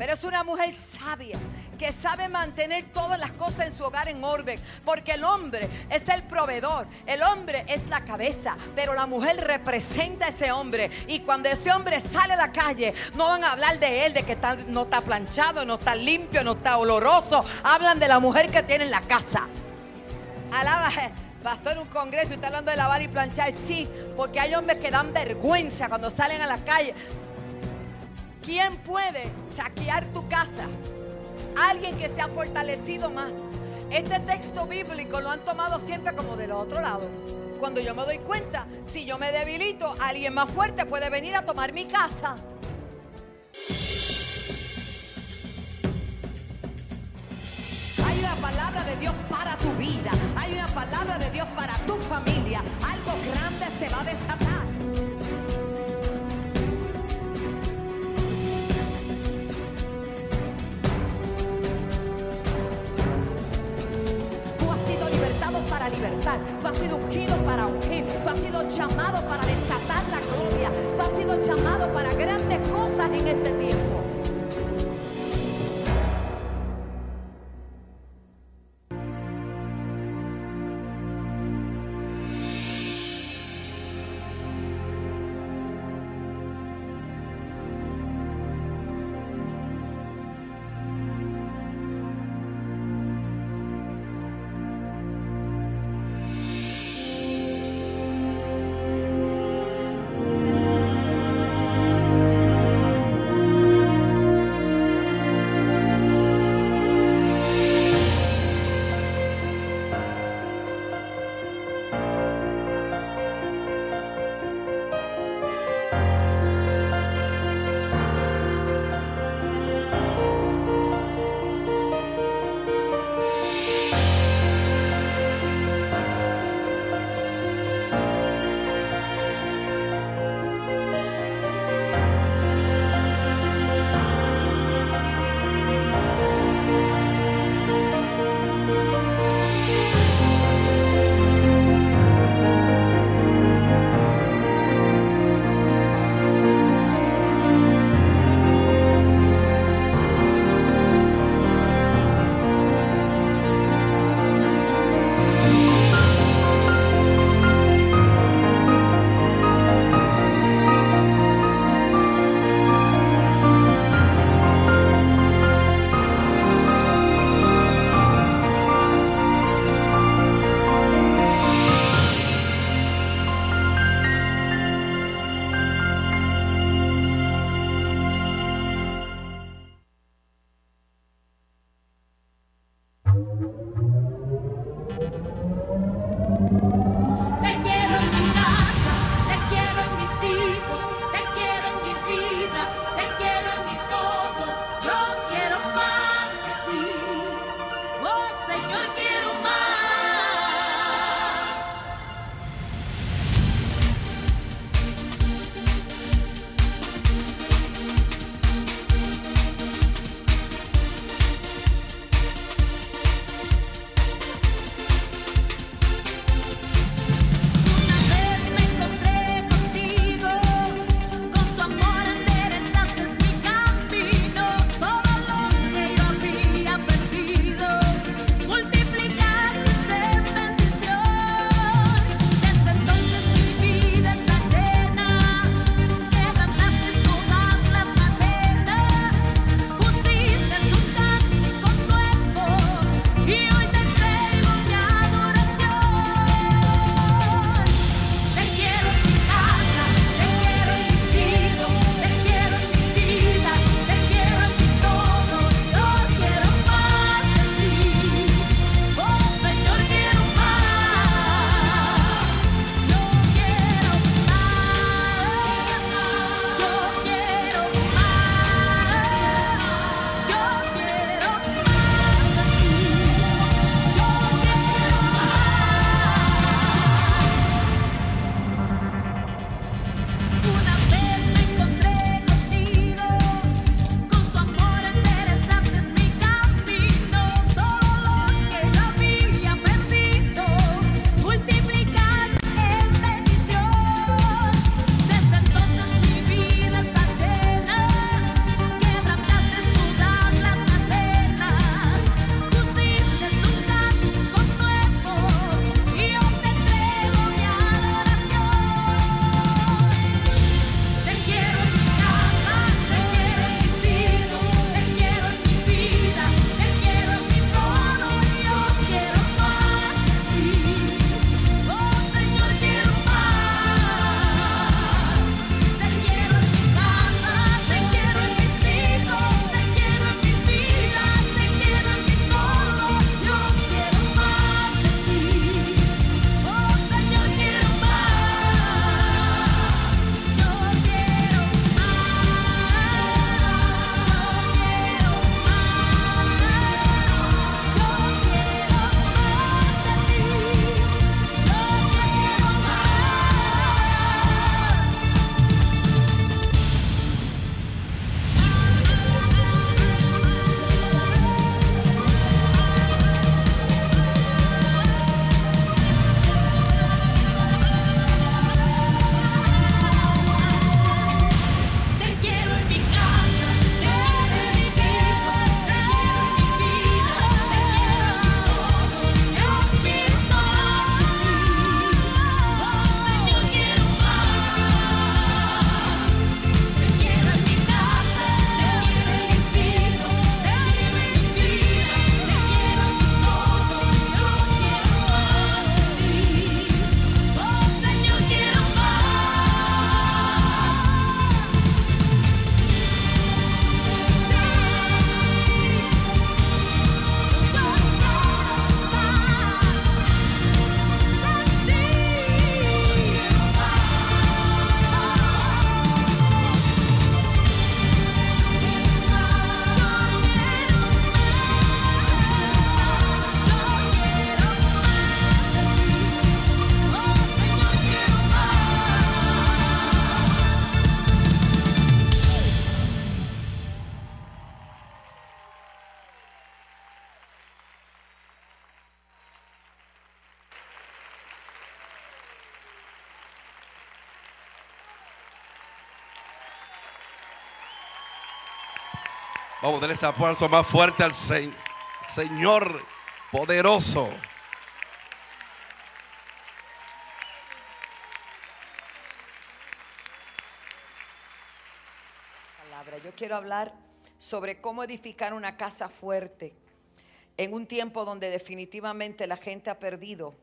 Pero es una mujer sabia que sabe mantener todas las cosas en su hogar en orden. Porque el hombre es el proveedor, el hombre es la cabeza, pero la mujer representa a ese hombre. Y cuando ese hombre sale a la calle, no van a hablar de él, de que no está planchado, no está limpio, no está oloroso. Hablan de la mujer que tiene en la casa. Alaba, pastor, en un congreso y está hablando de lavar y planchar. Sí, porque hay hombres que dan vergüenza cuando salen a la calle. ¿Quién puede saquear tu casa? Alguien que se ha fortalecido más. Este texto bíblico lo han tomado siempre como del otro lado. Cuando yo me doy cuenta, si yo me debilito, alguien más fuerte puede venir a tomar mi casa. Hay una palabra de Dios para tu vida. Hay una palabra de Dios para tu familia. Algo grande se va a desatar. Para libertar, tú has sido ungido para ungir, tú has sido llamado para desatar la gloria, tú has sido llamado para grandes cosas en este tiempo. Vamos a darle ese aplauso más fuerte al Se- Señor poderoso. Yo quiero hablar sobre cómo edificar una casa fuerte en un tiempo donde definitivamente la gente ha perdido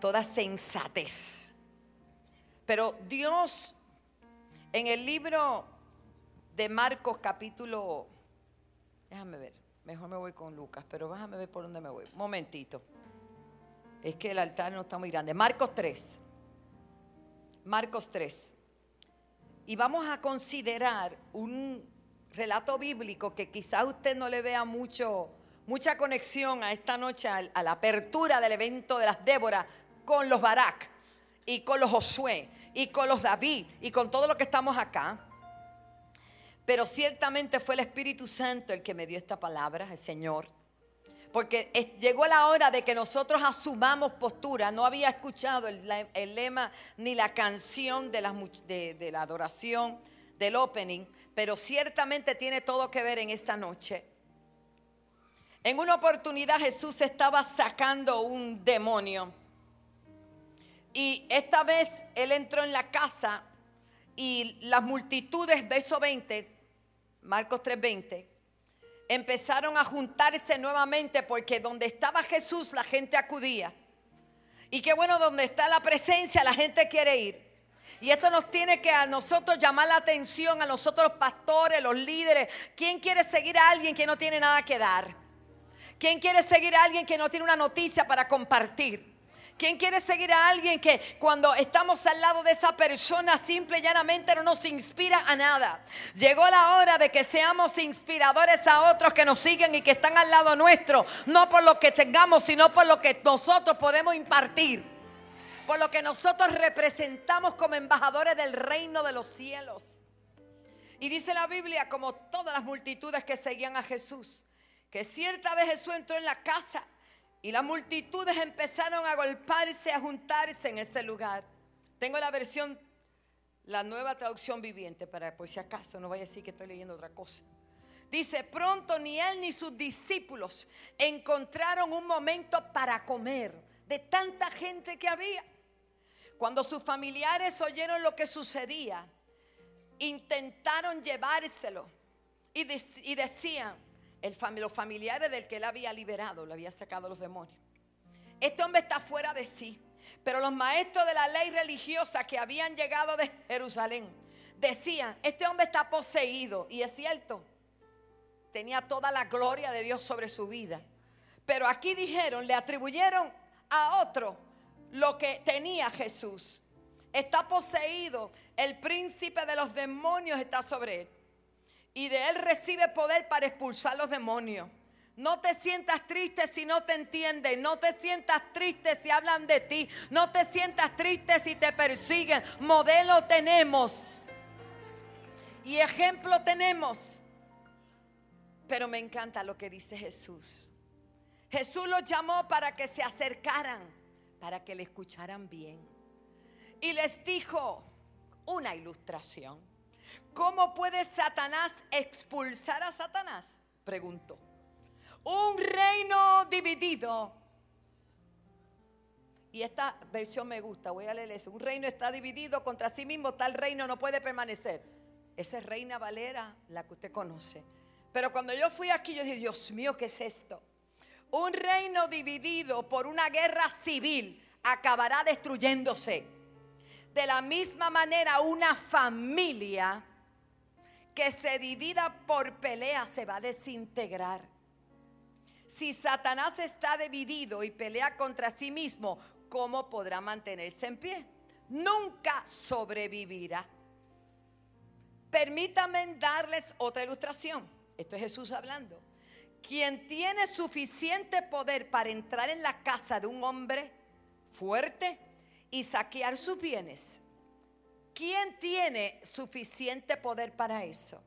toda sensatez. Pero Dios en el libro de Marcos capítulo, déjame ver, mejor me voy con Lucas, pero déjame ver por dónde me voy. Momentito. Es que el altar no está muy grande. Marcos 3. Marcos 3. Y vamos a considerar un relato bíblico que quizás usted no le vea mucho, mucha conexión a esta noche, a la apertura del evento de las Déboras con los Barak y con los Josué y con los David y con todo lo que estamos acá. Pero ciertamente fue el Espíritu Santo el que me dio esta palabra, el Señor. Porque llegó la hora de que nosotros asumamos postura. No había escuchado el, le- el lema ni la canción de la adoración, del opening, pero ciertamente tiene todo que ver en esta noche. En una oportunidad Jesús estaba sacando un demonio. Y esta vez él entró en la casa y las multitudes, verso 20, Marcos 3:20, empezaron a juntarse nuevamente porque donde estaba Jesús la gente acudía. Y qué bueno, donde está la presencia la gente quiere ir. Y esto nos tiene que a nosotros llamar la atención, a nosotros los pastores, los líderes. ¿Quién quiere seguir a alguien que no tiene nada que dar? ¿Quién quiere seguir a alguien que no tiene una noticia para compartir? ¿Quién quiere seguir a alguien que cuando estamos al lado de esa persona simple y llanamente no nos inspira a nada? Llegó la hora de que seamos inspiradores a otros que nos siguen y que están al lado nuestro, no por lo que tengamos, sino por lo que nosotros podemos impartir. Por lo que nosotros representamos como embajadores del reino de los cielos. Y dice la Biblia, como todas las multitudes que seguían a Jesús, que cierta vez Jesús entró en la casa y las multitudes empezaron a golparse, a juntarse en ese lugar. Tengo la versión, la nueva traducción viviente, para por si acaso no vaya a decir que estoy leyendo otra cosa. Dice, pronto ni él ni sus discípulos encontraron un momento para comer de tanta gente que había. Cuando sus familiares oyeron lo que sucedía, intentaron llevárselo y, dec- y decían, los familiares del que él había liberado, le había sacado los demonios. Este hombre está fuera de sí. Pero los maestros de la ley religiosa que habían llegado de Jerusalén decían, este hombre está poseído. Y es cierto, tenía toda la gloria de Dios sobre su vida. Pero aquí dijeron, le atribuyeron a otro lo que tenía Jesús. Está poseído, el príncipe de los demonios está sobre él. Y de él recibe poder para expulsar los demonios. No te sientas triste si no te entienden. No te sientas triste si hablan de ti. No te sientas triste si te persiguen. Modelo tenemos. Y ejemplo tenemos. Pero me encanta lo que dice Jesús. Jesús los llamó para que se acercaran, para que le escucharan bien. Y les dijo una ilustración. ¿Cómo puede Satanás expulsar a Satanás? Preguntó. Un reino dividido. Y esta versión me gusta, voy a leer eso. Un reino está dividido contra sí mismo, tal reino no puede permanecer. Esa es Reina Valera, la que usted conoce. Pero cuando yo fui aquí, yo dije, Dios mío, ¿qué es esto? Un reino dividido por una guerra civil acabará destruyéndose. De la misma manera, una familia que se divida por pelea se va a desintegrar. Si Satanás está dividido y pelea contra sí mismo, ¿cómo podrá mantenerse en pie? Nunca sobrevivirá. Permítanme darles otra ilustración. Esto es Jesús hablando. Quien tiene suficiente poder para entrar en la casa de un hombre fuerte y saquear sus bienes. ¿Quién tiene suficiente poder para eso?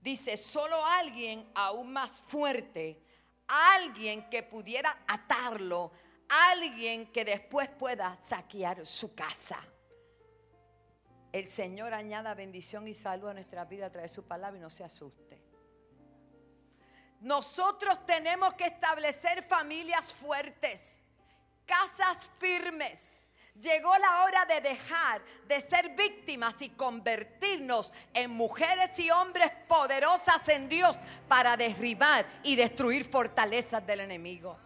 Dice, solo alguien aún más fuerte, alguien que pudiera atarlo, alguien que después pueda saquear su casa. El Señor añada bendición y salud a nuestra vida de su palabra y no se asuste. Nosotros tenemos que establecer familias fuertes, casas firmes. Llegó la hora de dejar de ser víctimas y convertirnos en mujeres y hombres poderosas en Dios para derribar y destruir fortalezas del enemigo.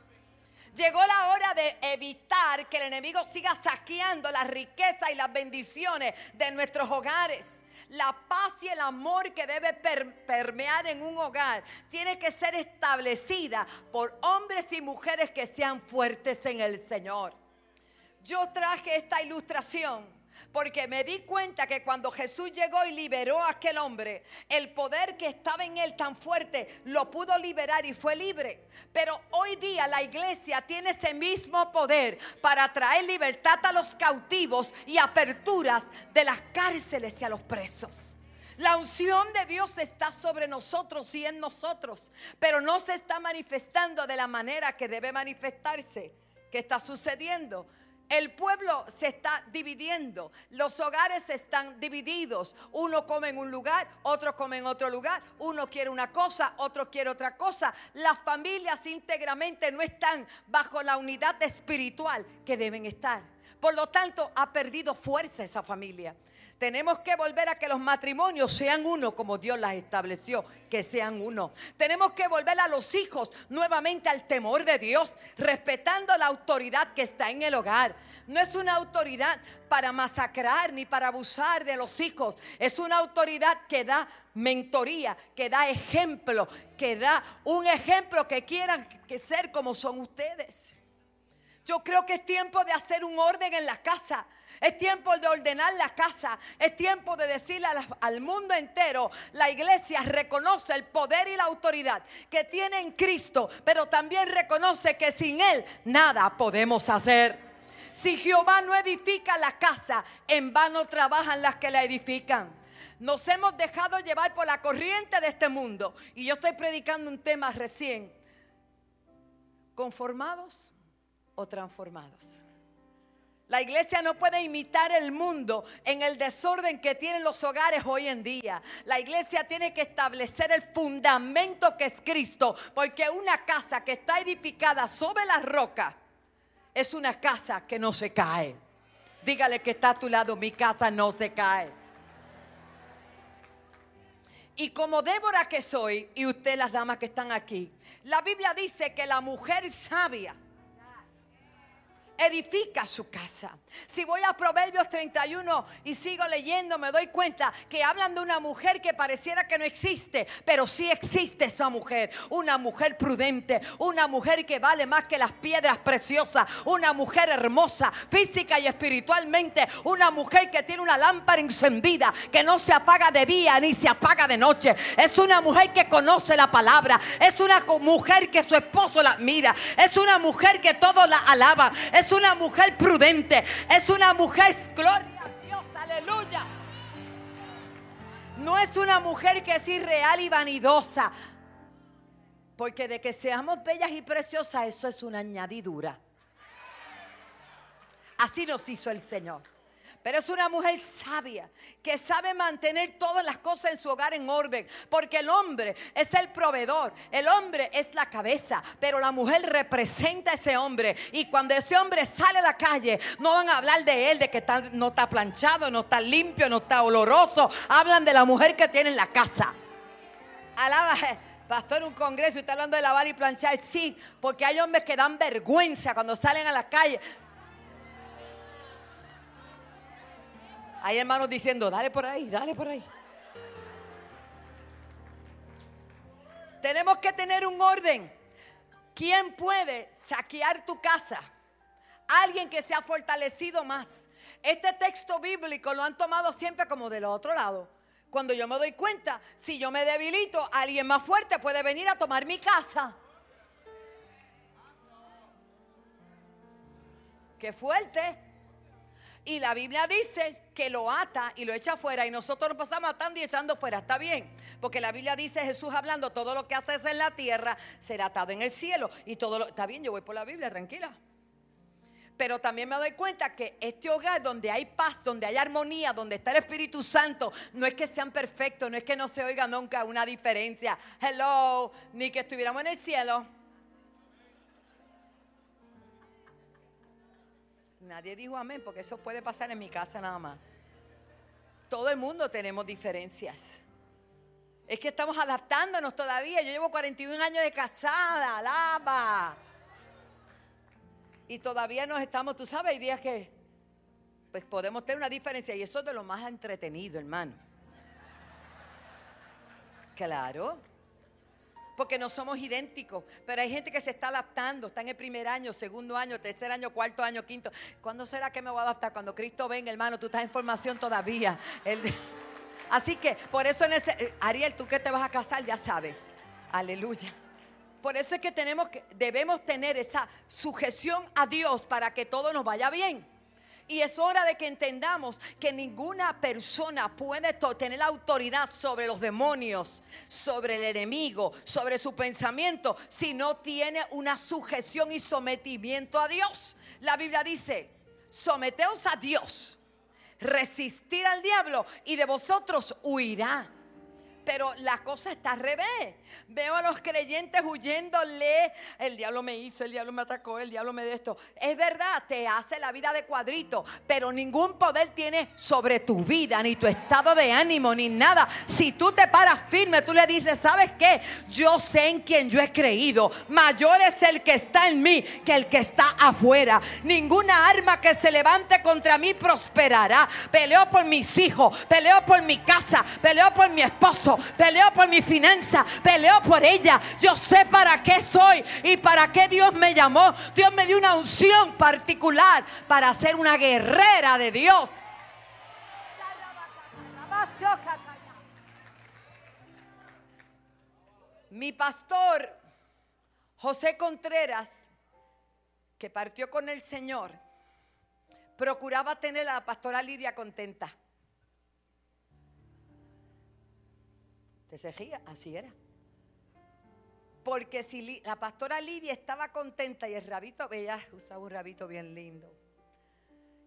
Llegó la hora de evitar que el enemigo siga saqueando la riqueza y las bendiciones de nuestros hogares. La paz y el amor que debe permear en un hogar tiene que ser establecida por hombres y mujeres que sean fuertes en el Señor. Yo traje esta ilustración porque me di cuenta que cuando Jesús llegó y liberó a aquel hombre, el poder que estaba en él tan fuerte lo pudo liberar y fue libre. Pero hoy día la iglesia tiene ese mismo poder para traer libertad a los cautivos y aperturas de las cárceles y a los presos. La unción de Dios está sobre nosotros y en nosotros, pero no se está manifestando de la manera que debe manifestarse. ¿Qué está sucediendo? El pueblo se está dividiendo, los hogares están divididos. Uno come en un lugar, otro come en otro lugar. Uno quiere una cosa, otro quiere otra cosa. Las familias íntegramente no están bajo la unidad espiritual que deben estar. Por lo tanto, ha perdido fuerza esa familia. Tenemos que volver a que los matrimonios sean uno como Dios las estableció, que sean uno. Tenemos que volver a los hijos nuevamente al temor de Dios, respetando la autoridad que está en el hogar. No es una autoridad para masacrar ni para abusar de los hijos. Es una autoridad que da mentoría, que da ejemplo, que da un ejemplo que quieran ser como son ustedes. Yo creo que es tiempo de hacer un orden en la casa es tiempo de ordenar la casa. Es tiempo de decirle al mundo entero, la iglesia reconoce el poder y la autoridad que tiene en Cristo, pero también reconoce que sin Él nada podemos hacer. Si Jehová no edifica la casa, en vano trabajan las que la edifican. Nos hemos dejado llevar por la corriente de este mundo. Y yo estoy predicando un tema recién. ¿Conformados o transformados? La iglesia no puede imitar el mundo en el desorden que tienen los hogares hoy en día. La iglesia tiene que establecer el fundamento que es Cristo, porque una casa que está edificada sobre la roca es una casa que no se cae. Dígale que está a tu lado, mi casa no se cae. Y como Débora que soy, y usted las damas que están aquí, la Biblia dice que la mujer sabia, edifica su casa. Si voy a Proverbios 31 y sigo leyendo, me doy cuenta que hablan de una mujer que pareciera que no existe, pero sí existe esa mujer. Una mujer prudente, una mujer que vale más que las piedras preciosas, una mujer hermosa, física y espiritualmente, una mujer que tiene una lámpara encendida, que no se apaga de día ni se apaga de noche. Es una mujer que conoce la palabra, es una mujer que su esposo la mira, es una mujer que todo la alaba, es una mujer prudente, es una mujer, gloria a Dios, aleluya. No es una mujer que es irreal y vanidosa. Porque de que seamos bellas y preciosas, eso es una añadidura. Así nos hizo el Señor. Pero es una mujer sabia que sabe mantener todas las cosas en su hogar en orden. Porque el hombre es el proveedor, el hombre es la cabeza, pero la mujer representa a ese hombre. Y cuando ese hombre sale a la calle, no van a hablar de él, de que no está planchado, no está limpio, no está oloroso. Hablan de la mujer que tiene en la casa. Alaba. Pastor, un congreso y está hablando de lavar y planchar. Sí, porque hay hombres que dan vergüenza cuando salen a la calle. Hay hermanos diciendo, dale por ahí, dale por ahí. Tenemos que tener un orden. ¿Quién puede saquear tu casa? Alguien que se ha fortalecido más. Este texto bíblico lo han tomado siempre como del otro lado. Cuando yo me doy cuenta, si yo me debilito, alguien más fuerte puede venir a tomar mi casa. Qué fuerte. Y la Biblia dice que lo ata y lo echa fuera. Y nosotros nos pasamos atando y echando fuera. Está bien. Porque la Biblia dice Jesús hablando, todo lo que haces en la tierra será atado en el cielo. Y todo lo... Está bien, yo voy por la Biblia, tranquila. Pero también me doy cuenta que este hogar donde hay paz, donde hay armonía, donde está el Espíritu Santo, no es que sean perfectos, no es que no se oiga nunca una diferencia. Hello, ni que estuviéramos en el cielo. Nadie dijo amén, porque eso puede pasar en mi casa nada más. Todo el mundo tenemos diferencias. Es que estamos adaptándonos todavía. Yo llevo 41 años de casada, alaba. Y todavía nos estamos, tú sabes, hay días que pues podemos tener una diferencia y eso es de lo más entretenido, hermano. Claro. Porque no somos idénticos, pero hay gente que se está adaptando, está en el primer año, segundo año, tercer año, cuarto año, quinto. ¿Cuándo será que me voy a adaptar? Cuando Cristo venga, hermano, tú estás en formación todavía. Así que por eso en ese, Ariel, tú que te vas a casar, ya sabes. Aleluya. Por eso es que tenemos que, debemos tener esa sujeción a Dios para que todo nos vaya bien. Y es hora de que entendamos que ninguna persona puede tener autoridad sobre los demonios, sobre el enemigo, sobre su pensamiento, si no tiene una sujeción y sometimiento a Dios. La Biblia dice, someteos a Dios, resistir al diablo y de vosotros huirá. Pero la cosa está al revés. Veo a los creyentes huyéndole. El diablo me hizo, el diablo me atacó, el diablo me de esto. Es verdad, te hace la vida de cuadrito, pero ningún poder tiene sobre tu vida, ni tu estado de ánimo, ni nada. Si tú te paras firme, tú le dices, ¿sabes qué? Yo sé en quien yo he creído. Mayor es el que está en mí que el que está afuera. Ninguna arma que se levante contra mí prosperará. Peleo por mis hijos, peleo por mi casa, peleo por mi esposo, peleo por mi finanza, peleo por ella. Yo sé para qué soy y para qué Dios me llamó. Dios me dio una unción particular para ser una guerrera de Dios. Mi pastor José Contreras, que partió con el Señor, procuraba tener a la pastora Lidia contenta. ¿Te seguía? Así era. Porque si la pastora Lidia estaba contenta y el rabito, ella usaba un rabito bien lindo.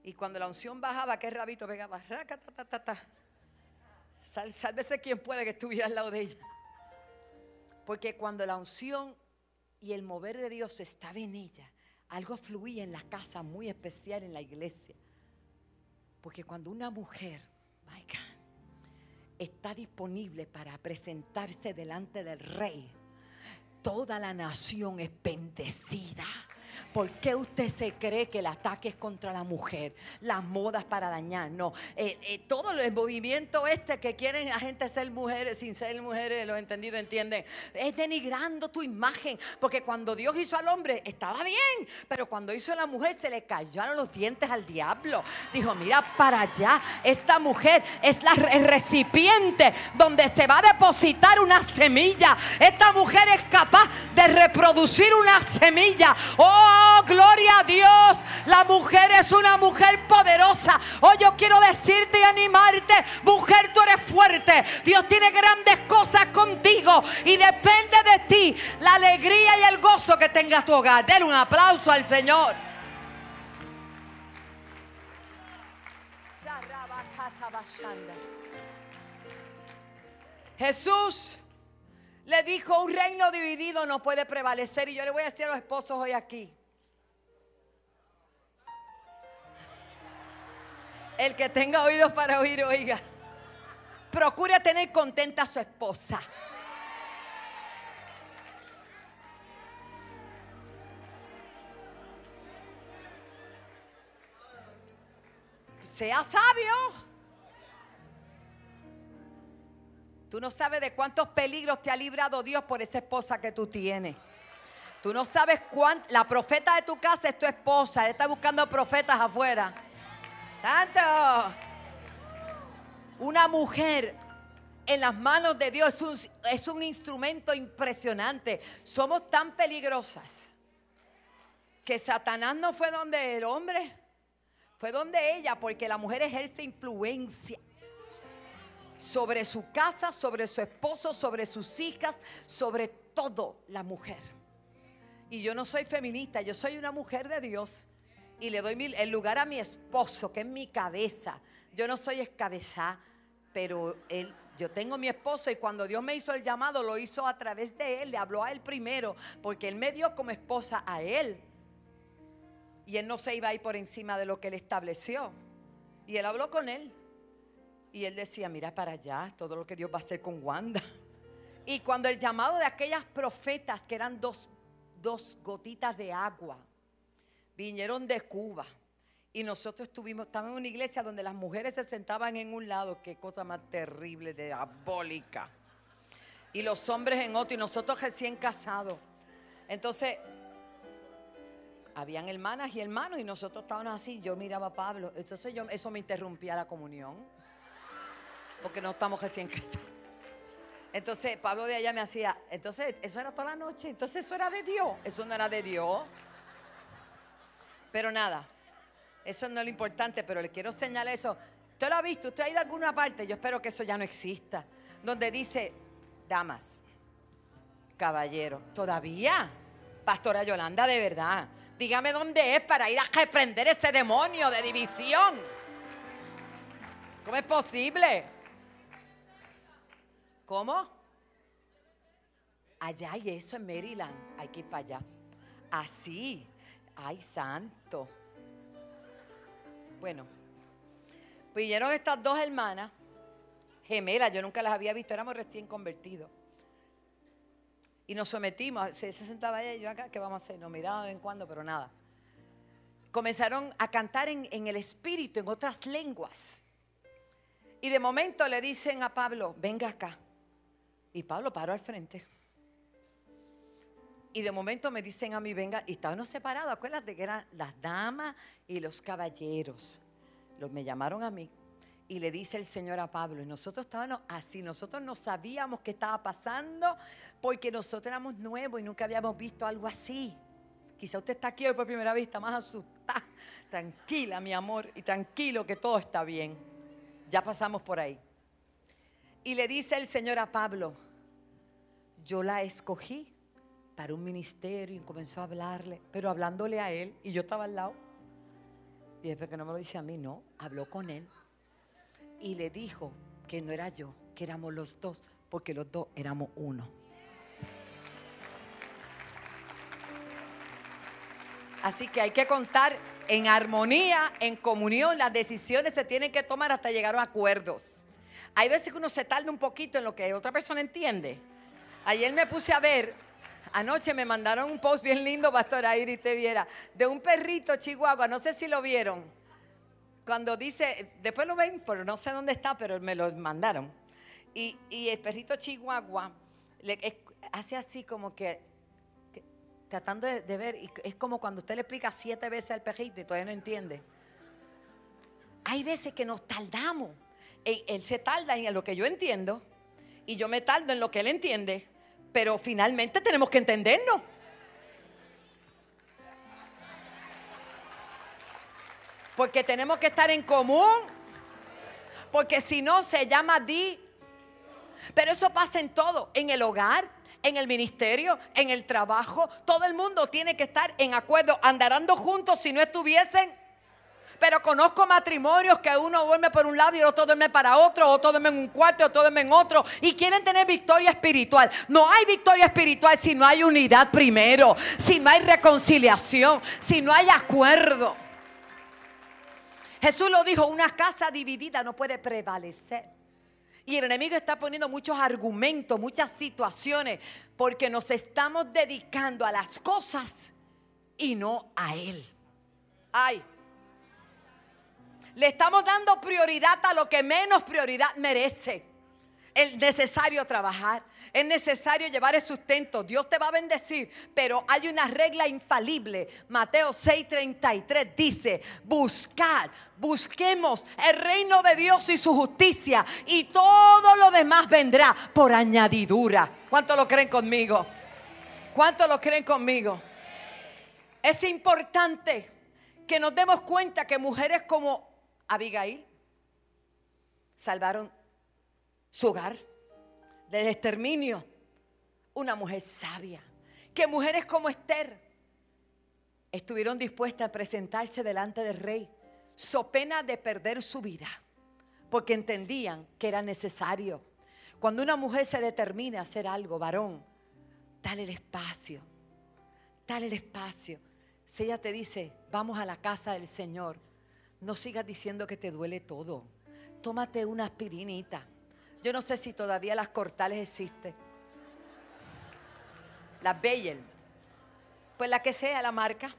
Y cuando la unción bajaba, ¿qué rabito pegaba? Raca, ta, ta, ta, ta. sálvese quien puede que estuviera al lado de ella. Porque cuando la unción y el mover de Dios estaba en ella, algo fluía en la casa muy especial en la iglesia. Porque cuando una mujer, está disponible para presentarse delante del rey, toda la nación es bendecida. ¿Por qué usted se cree que el ataque es contra la mujer? Las modas para dañar. No, eh, eh, todo el movimiento este que quieren a gente ser mujeres sin ser mujeres, lo entendido, entienden, es denigrando tu imagen. Porque cuando Dios hizo al hombre estaba bien, pero cuando hizo a la mujer se le cayeron los dientes al diablo. Dijo, mira para allá, esta mujer es la, el recipiente donde se va a depositar una semilla. Esta mujer es capaz de reproducir una semilla. Oh, Oh, gloria a Dios. La mujer es una mujer poderosa. Hoy yo quiero decirte y animarte, mujer, tú eres fuerte. Dios tiene grandes cosas contigo y depende de ti la alegría y el gozo que tengas tu hogar. Den un aplauso al Señor. Jesús le dijo, un reino dividido no puede prevalecer. Y yo le voy a decir a los esposos hoy aquí. El que tenga oídos para oír, oiga. Procure tener contenta a su esposa. Sea sabio. Tú no sabes de cuántos peligros te ha librado Dios por esa esposa que tú tienes. Tú no sabes cuánto. La profeta de tu casa es tu esposa. Él está buscando profetas afuera. Tanto. Una mujer en las manos de Dios es un, es un instrumento impresionante. Somos tan peligrosas que Satanás no fue donde el hombre, fue donde ella, porque la mujer ejerce influencia sobre su casa, sobre su esposo, sobre sus hijas, sobre todo la mujer. Y yo no soy feminista, yo soy una mujer de Dios. y le doy el lugar a mi esposo, que es mi cabeza. Yo no soy escabezá, pero él, yo tengo mi esposo y cuando Dios me hizo el llamado, lo hizo a través de él, le habló a él primero, porque él me dio como esposa a él. Y él no se iba a ir por encima de lo que él estableció. Y él habló con él. Y él decía, mira para allá, todo lo que Dios va a hacer con Wanda. Y cuando el llamado de aquellas profetas, que eran dos, dos gotitas de agua, vinieron de Cuba. Y nosotros estuvimos, estábamos en una iglesia donde las mujeres se sentaban en un lado, qué cosa más terrible, diabólica. Y los hombres en otro, y nosotros recién casados. Entonces, habían hermanas y hermanos, y nosotros estábamos así. Yo miraba a Pablo. Entonces, yo, eso me interrumpía la comunión. Porque no estamos recién casados. Entonces, Pablo de allá me hacía, entonces, eso era toda la noche. Entonces, eso era de Dios. Eso no era de Dios. Pero nada, eso no es lo importante, pero le quiero señalar eso. ¿Usted lo ha visto? ¿Usted ha ido a alguna parte? Yo espero que eso ya no exista. Donde dice, damas, caballero, todavía, Pastora Yolanda, de verdad, dígame dónde es para ir a reprender ese demonio de división. ¿Cómo es posible? ¿Cómo? Allá hay eso en Maryland, hay que ir para allá. Así. Ay, santo. Bueno, pues vinieron estas dos hermanas, gemelas, yo nunca las había visto, éramos recién convertidos. Y nos sometimos, se, sentaba ella y yo acá, ¿qué vamos a hacer? Nos miraba de vez en cuando, pero nada. Comenzaron a cantar en, en el espíritu, en otras lenguas. Y de momento le dicen a Pablo, venga acá. Y Pablo paró al frente. Y de momento me dicen a mí, venga, y estábamos separados, acuérdate que eran las damas y los caballeros. Los me llamaron a mí y le dice el Señor a Pablo, y nosotros estábamos así, nosotros no sabíamos qué estaba pasando porque nosotros éramos nuevos y nunca habíamos visto algo así. Quizá usted está aquí hoy por primera está más asustada. Tranquila, mi amor, y tranquilo que todo está bien. Ya pasamos por ahí. Y le dice el Señor a Pablo, yo la escogí para un ministerio y comenzó a hablarle, pero hablándole a él y yo estaba al lado. Y después que no me lo dice a mí, no, habló con él y le dijo que no era yo, que éramos los dos, porque los dos éramos uno. Así que hay que contar en armonía, en comunión, las decisiones se tienen que tomar hasta llegar a acuerdos. Hay veces que uno se tarda un poquito en lo que otra persona entiende. Ayer me puse a ver Anoche me mandaron un post bien lindo, Pastora Iris, te viera, de un perrito chihuahua, no sé si lo vieron. Cuando dice, después lo ven, pero no sé dónde está, pero me lo mandaron. Y, el perrito chihuahua le, hace así como que, tratando de, ver, y es como cuando usted le explica siete veces al perrito y todavía no entiende. Hay veces que nos tardamos. Él, él se tarda en lo que yo entiendo y yo me tardo en lo que él entiende pero finalmente tenemos que entendernos. Porque tenemos que estar en común. Porque si no, se llama di. Pero eso pasa en todo, en el hogar, en el ministerio, en el trabajo. Todo el mundo tiene que estar en acuerdo. Andarando juntos si no estuviesen pero conozco matrimonios que uno duerme por un lado y el otro duerme para otro, otro duerme en un cuarto, otro duerme en otro, y quieren tener victoria espiritual. No hay victoria espiritual si no hay unidad primero, si no hay reconciliación, si no hay acuerdo. Jesús lo dijo, una casa dividida no puede prevalecer. Y el enemigo está poniendo muchos argumentos, muchas situaciones, porque nos estamos dedicando a las cosas y no a Él. Ay, le estamos dando prioridad a lo que menos prioridad merece. Es necesario trabajar, es necesario llevar el sustento. Dios te va a bendecir, pero hay una regla infalible. Mateo 6:33 dice, buscad, busquemos el reino de Dios y su justicia y todo lo demás vendrá por añadidura. ¿Cuánto lo creen conmigo? ¿Cuánto lo creen conmigo? Es importante que nos demos cuenta que mujeres como Abigail salvaron su hogar del exterminio. Una mujer sabia. Que mujeres como Esther estuvieron dispuestas a presentarse delante del rey, so pena de perder su vida, porque entendían que era necesario. Cuando una mujer se determina a hacer algo, varón, dale el espacio, dale el espacio. Si ella te dice, vamos a la casa del Señor, no sigas diciendo que te duele todo. Tómate una aspirinita. Yo no sé si todavía las cortales existen. Las Bayer. Pues la que sea la marca.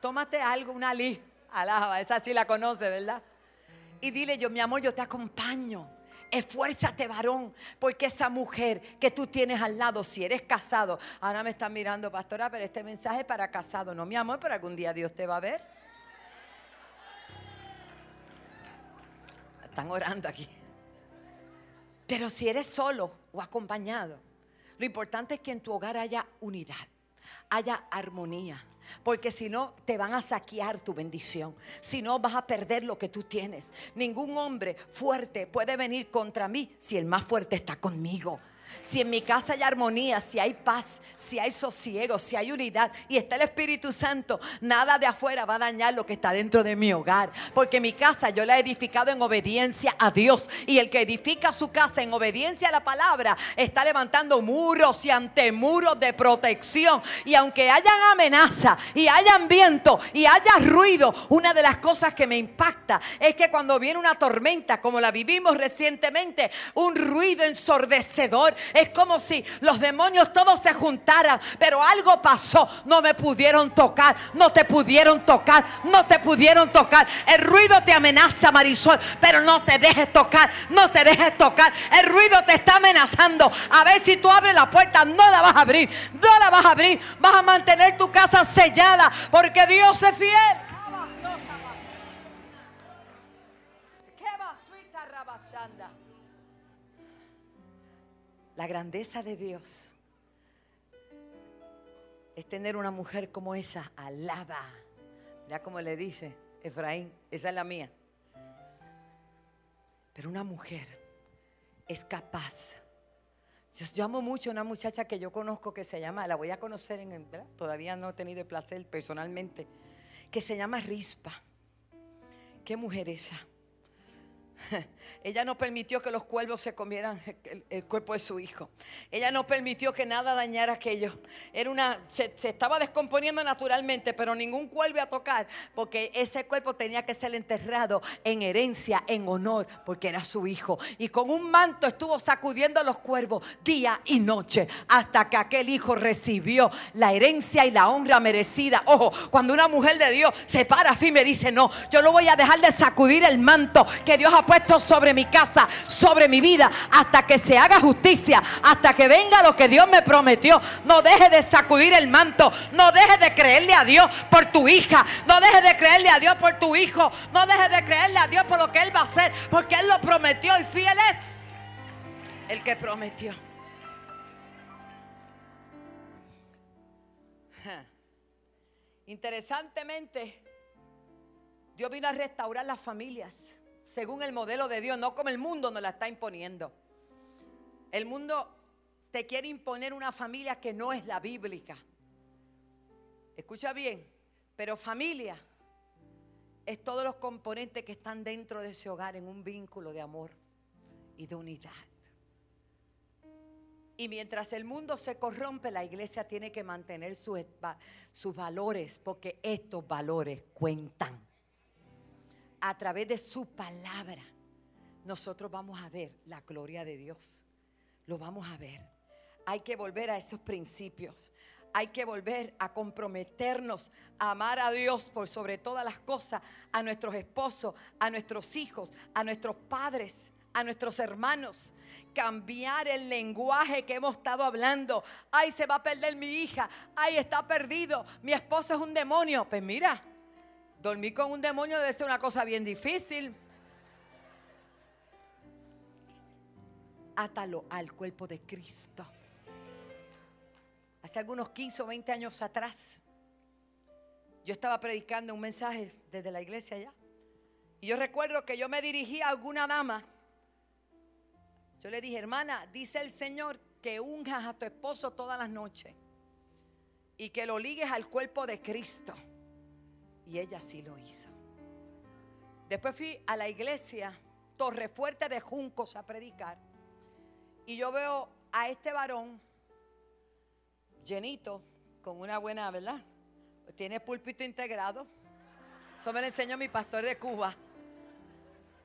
Tómate algo, una li. Alaba, esa sí la conoce, ¿verdad? Y dile yo, mi amor, yo te acompaño. Esfuérzate, varón, porque esa mujer que tú tienes al lado, si eres casado, ahora me están mirando, pastora, pero este mensaje es para casado. No, mi amor, pero algún día Dios te va a ver. Están orando aquí. Pero si eres solo o acompañado, lo importante es que en tu hogar haya unidad, haya armonía. Porque si no, te van a saquear tu bendición. Si no, vas a perder lo que tú tienes. Ningún hombre fuerte puede venir contra mí si el más fuerte está conmigo si en mi casa hay armonía, si hay paz, si hay sosiego, si hay unidad y está el Espíritu Santo, nada de afuera va a dañar lo que está dentro de mi hogar. Porque mi casa yo la he edificado en obediencia a Dios. Y el que edifica su casa en obediencia a la palabra está levantando muros y antemuros de protección. Y aunque hayan amenaza y hayan viento y haya ruido, una de las cosas que me impacta es que cuando viene una tormenta como la vivimos recientemente, un ruido ensordecedor es como si los demonios todos se juntaran, pero algo pasó. No me pudieron tocar, no te pudieron tocar, no te pudieron tocar. El ruido te amenaza, Marisol, pero no te dejes tocar, no te dejes tocar. El ruido te está amenazando. A ver si tú abres la puerta, no la vas a abrir, no la vas a abrir. Vas a mantener tu casa sellada porque Dios es fiel. ¿Qué la grandeza de Dios es tener una mujer como esa, alaba. Ya como le dice Efraín, esa es la mía. Pero una mujer es capaz. Yo, amo mucho a una muchacha que yo conozco que se llama, la voy a conocer en el, todavía no he tenido el placer personalmente, que se llama Rispa. ¿Qué mujer esa? Ella no permitió que los cuervos se comieran el, cuerpo de su hijo. Ella no permitió que nada dañara aquello. Era una, se, estaba descomponiendo naturalmente, pero ningún cuervo a tocar, porque ese cuerpo tenía que ser enterrado en herencia, en honor, porque era su hijo. Y con un manto estuvo sacudiendo los cuervos día y noche, hasta que aquel hijo recibió la herencia y la honra merecida. Ojo, cuando una mujer de Dios se para firme y dice, no, yo no voy a dejar de sacudir el manto que Dios ha sobre mi casa, sobre mi vida, hasta que se haga justicia, hasta que venga lo que Dios me prometió. No deje de sacudir el manto, no deje de creerle a Dios por tu hija, no deje de creerle a Dios por tu hijo, no deje de creerle a Dios por lo que Él va a hacer, porque Él lo prometió y fiel es el que prometió. Interesantemente, Dios vino a restaurar las familias según el modelo de Dios, no como el mundo nos la está imponiendo. El mundo te quiere imponer una familia que no es la bíblica. Escucha bien, pero familia es todos los componentes que están dentro de ese hogar en un vínculo de amor y de unidad. Y mientras el mundo se corrompe, la iglesia tiene que mantener sus, sus valores, porque estos valores cuentan a través de su palabra, nosotros vamos a ver la gloria de Dios. Lo vamos a ver. Hay que volver a esos principios. Hay que volver a comprometernos a amar a Dios por sobre todas las cosas, a nuestros esposos, a nuestros hijos, a nuestros padres, a nuestros hermanos. Cambiar el lenguaje que hemos estado hablando. Ay, se va a perder mi hija. Ay, está perdido. Mi esposo es un demonio. Pues mira, Dormir con un demonio debe ser una cosa bien difícil. Átalo al cuerpo de Cristo. Hace algunos 15 o 20 años atrás, yo estaba predicando un mensaje desde la iglesia allá. Y yo recuerdo que yo me dirigí a alguna dama. Yo le dije, hermana, dice el Señor que unjas a tu esposo todas las noches. y que lo ligues al cuerpo de Cristo. Y ella sí lo hizo. Después fui a la iglesia Torre Fuerte de Juncos a predicar. Y yo veo a este varón llenito, con una buena, ¿verdad? Tiene púlpito integrado. Eso me lo enseñó mi pastor de Cuba.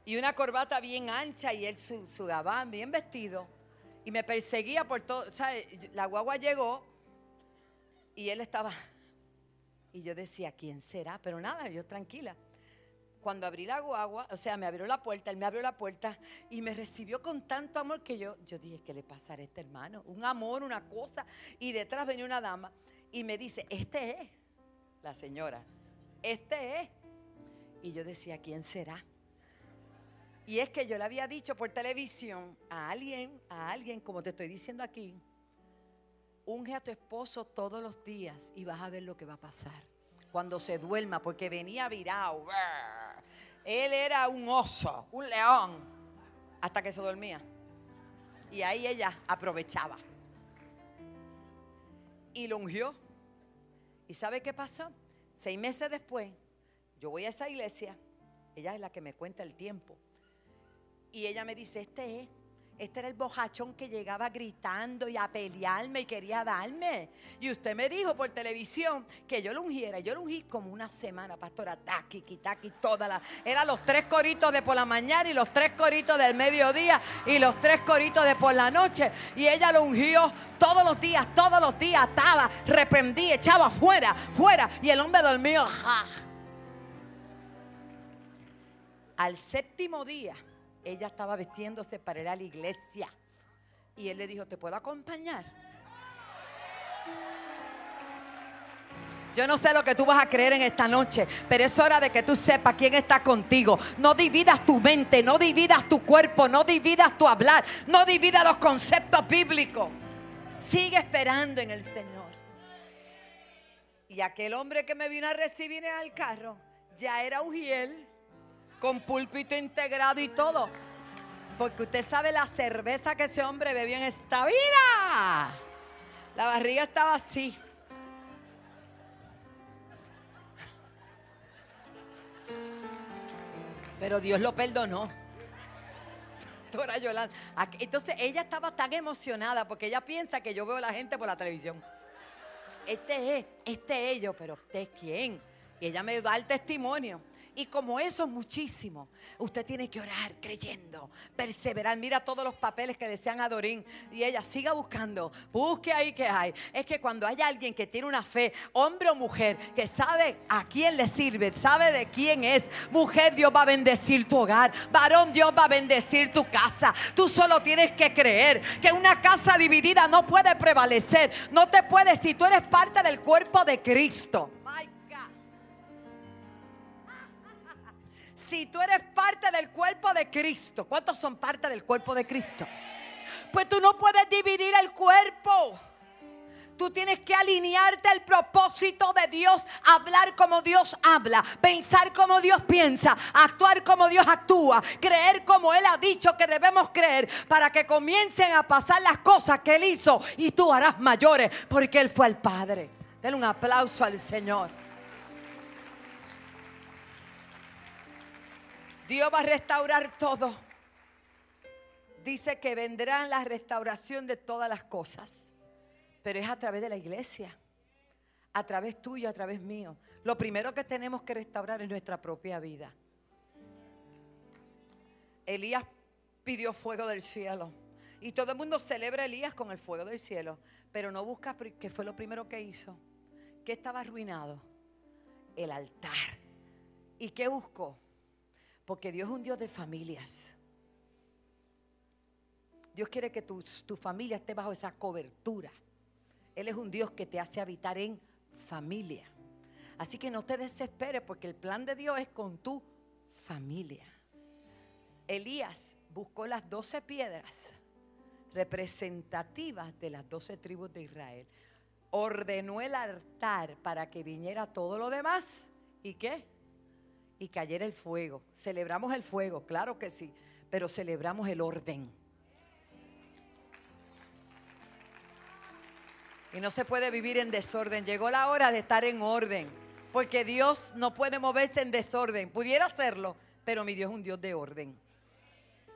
Y una corbata bien ancha y él su, su gabán bien vestido. Y me perseguía por todo. O sea, la guagua llegó y él estaba. Y yo decía, ¿quién será? Pero nada, yo tranquila. Cuando abrí la guagua, o sea, me abrió la puerta, él me abrió la puerta y me recibió con tanto amor que yo, yo dije, ¿qué le pasará a este hermano? Un amor, una cosa. Y detrás venía una dama y me dice, este es la señora, este es. Y yo decía, ¿quién será? Y es que yo le había dicho por televisión a alguien, a alguien, como te estoy diciendo aquí, unge a tu esposo todos los días y vas a ver lo que va a pasar. Cuando se duerma, porque venía virado. Él era un oso, un león, hasta que se dormía. Y ahí ella aprovechaba. Y lo ungió. ¿Y sabe qué pasó? Seis meses después, yo voy a esa iglesia, ella es la que me cuenta el tiempo. Y ella me dice, este es, este era el bojachón que llegaba gritando y a pelearme y quería darme. Y usted me dijo por televisión que yo lo ungiera. Yo lo ungí como una semana, pastora, taqui, taqui, toda la... Eran los tres coritos de por la mañana y los tres coritos del mediodía y los tres coritos de por la noche. Y ella lo ungió todos los días, todos los días, ataba, reprendía, echaba fuera, fuera. Y el hombre dormía. Al séptimo día ella estaba vestiéndose para ir a la iglesia. Y él le dijo, ¿te puedo acompañar? Yo no sé lo que tú vas a creer en esta noche, pero es hora de que tú sepas quién está contigo. No dividas tu mente, no dividas tu cuerpo, no dividas tu hablar, no dividas los conceptos bíblicos. Sigue esperando en el Señor. Y aquel hombre que me vino a recibir en el carro ya era Ujiel con púlpito integrado y todo. Porque usted sabe la cerveza que ese hombre bebió en esta vida. La barriga estaba así. Pero Dios lo perdonó. Entonces ella estaba tan emocionada porque ella piensa que yo veo a la gente por la televisión. Este es, este es yo, pero usted es quién. Y ella me da el testimonio. Y como eso muchísimo, usted tiene que orar creyendo, perseverar. Mira todos los papeles que desean a Dorín. Y ella siga buscando, busque ahí que hay. Es que cuando hay alguien que tiene una fe, hombre o mujer, que sabe a quién le sirve, sabe de quién es, mujer, Dios va a bendecir tu hogar. Varón, Dios va a bendecir tu casa. Tú solo tienes que creer que una casa dividida no puede prevalecer. No te puede, si tú eres parte del cuerpo de Cristo. Si tú eres parte del cuerpo de Cristo, ¿cuántos son parte del cuerpo de Cristo? Pues tú no puedes dividir el cuerpo. Tú tienes que alinearte al propósito de Dios, hablar como Dios habla, pensar como Dios piensa, actuar como Dios actúa, creer como Él ha dicho que debemos creer para que comiencen a pasar las cosas que Él hizo y tú harás mayores porque Él fue el Padre. Denle un aplauso al Señor. Dios va a restaurar todo. Dice que vendrá la restauración de todas las cosas. Pero es a través de la iglesia. A través tuyo, a través mío. Lo primero que tenemos que restaurar es nuestra propia vida. Elías pidió fuego del cielo. Y todo el mundo celebra a Elías con el fuego del cielo. Pero no busca qué fue lo primero que hizo. ¿Qué estaba arruinado? El altar. ¿Y qué buscó? Porque Dios es un Dios de familias. Dios quiere que tu, tu, familia esté bajo esa cobertura. Él es un Dios que te hace habitar en familia. Así que no te desesperes porque el plan de Dios es con tu familia. Elías buscó las doce piedras representativas de las doce tribus de Israel. Ordenó el altar para que viniera todo lo demás. ¿Y qué? Y cayera el fuego. Celebramos el fuego, claro que sí, pero celebramos el orden. Y no se puede vivir en desorden. Llegó la hora de estar en orden. Porque Dios no puede moverse en desorden. Pudiera hacerlo, pero mi Dios es un Dios de orden.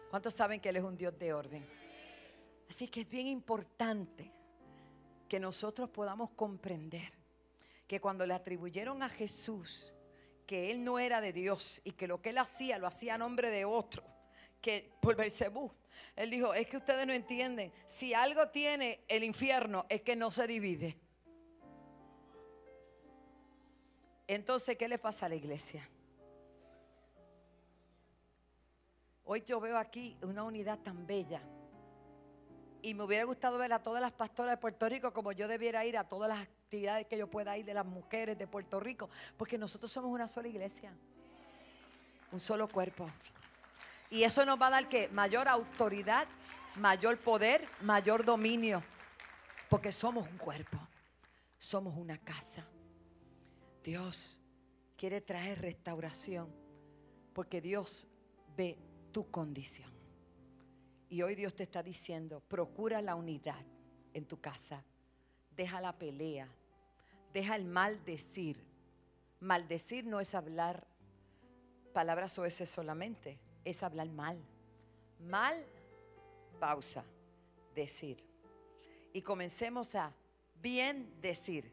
¿Cuántos saben que Él es un Dios de orden? Así que es bien importante que nosotros podamos comprender que cuando le atribuyeron a Jesús que Él no era de Dios y que lo que Él hacía lo hacía a nombre de otro, que por Belcebú, Él dijo, es que ustedes no entienden, si algo tiene el infierno es que no se divide. Entonces, ¿qué le pasa a la iglesia? Hoy yo veo aquí una unidad tan bella. Y me hubiera gustado ver a todas las pastoras de Puerto Rico como yo debiera ir a todas las actividades que yo pueda ir de las mujeres de Puerto Rico. Porque nosotros somos una sola iglesia. Un solo cuerpo. Y eso nos va a dar que mayor autoridad, mayor poder, mayor dominio. Porque somos un cuerpo. Somos una casa. Dios quiere traer restauración. Porque Dios ve tu condición. Y hoy Dios te está diciendo, procura la unidad en tu casa. Deja la pelea. Deja el maldecir. Maldecir no es hablar palabras ese solamente, es hablar mal. Mal, pausa, decir. Y comencemos a bien decir,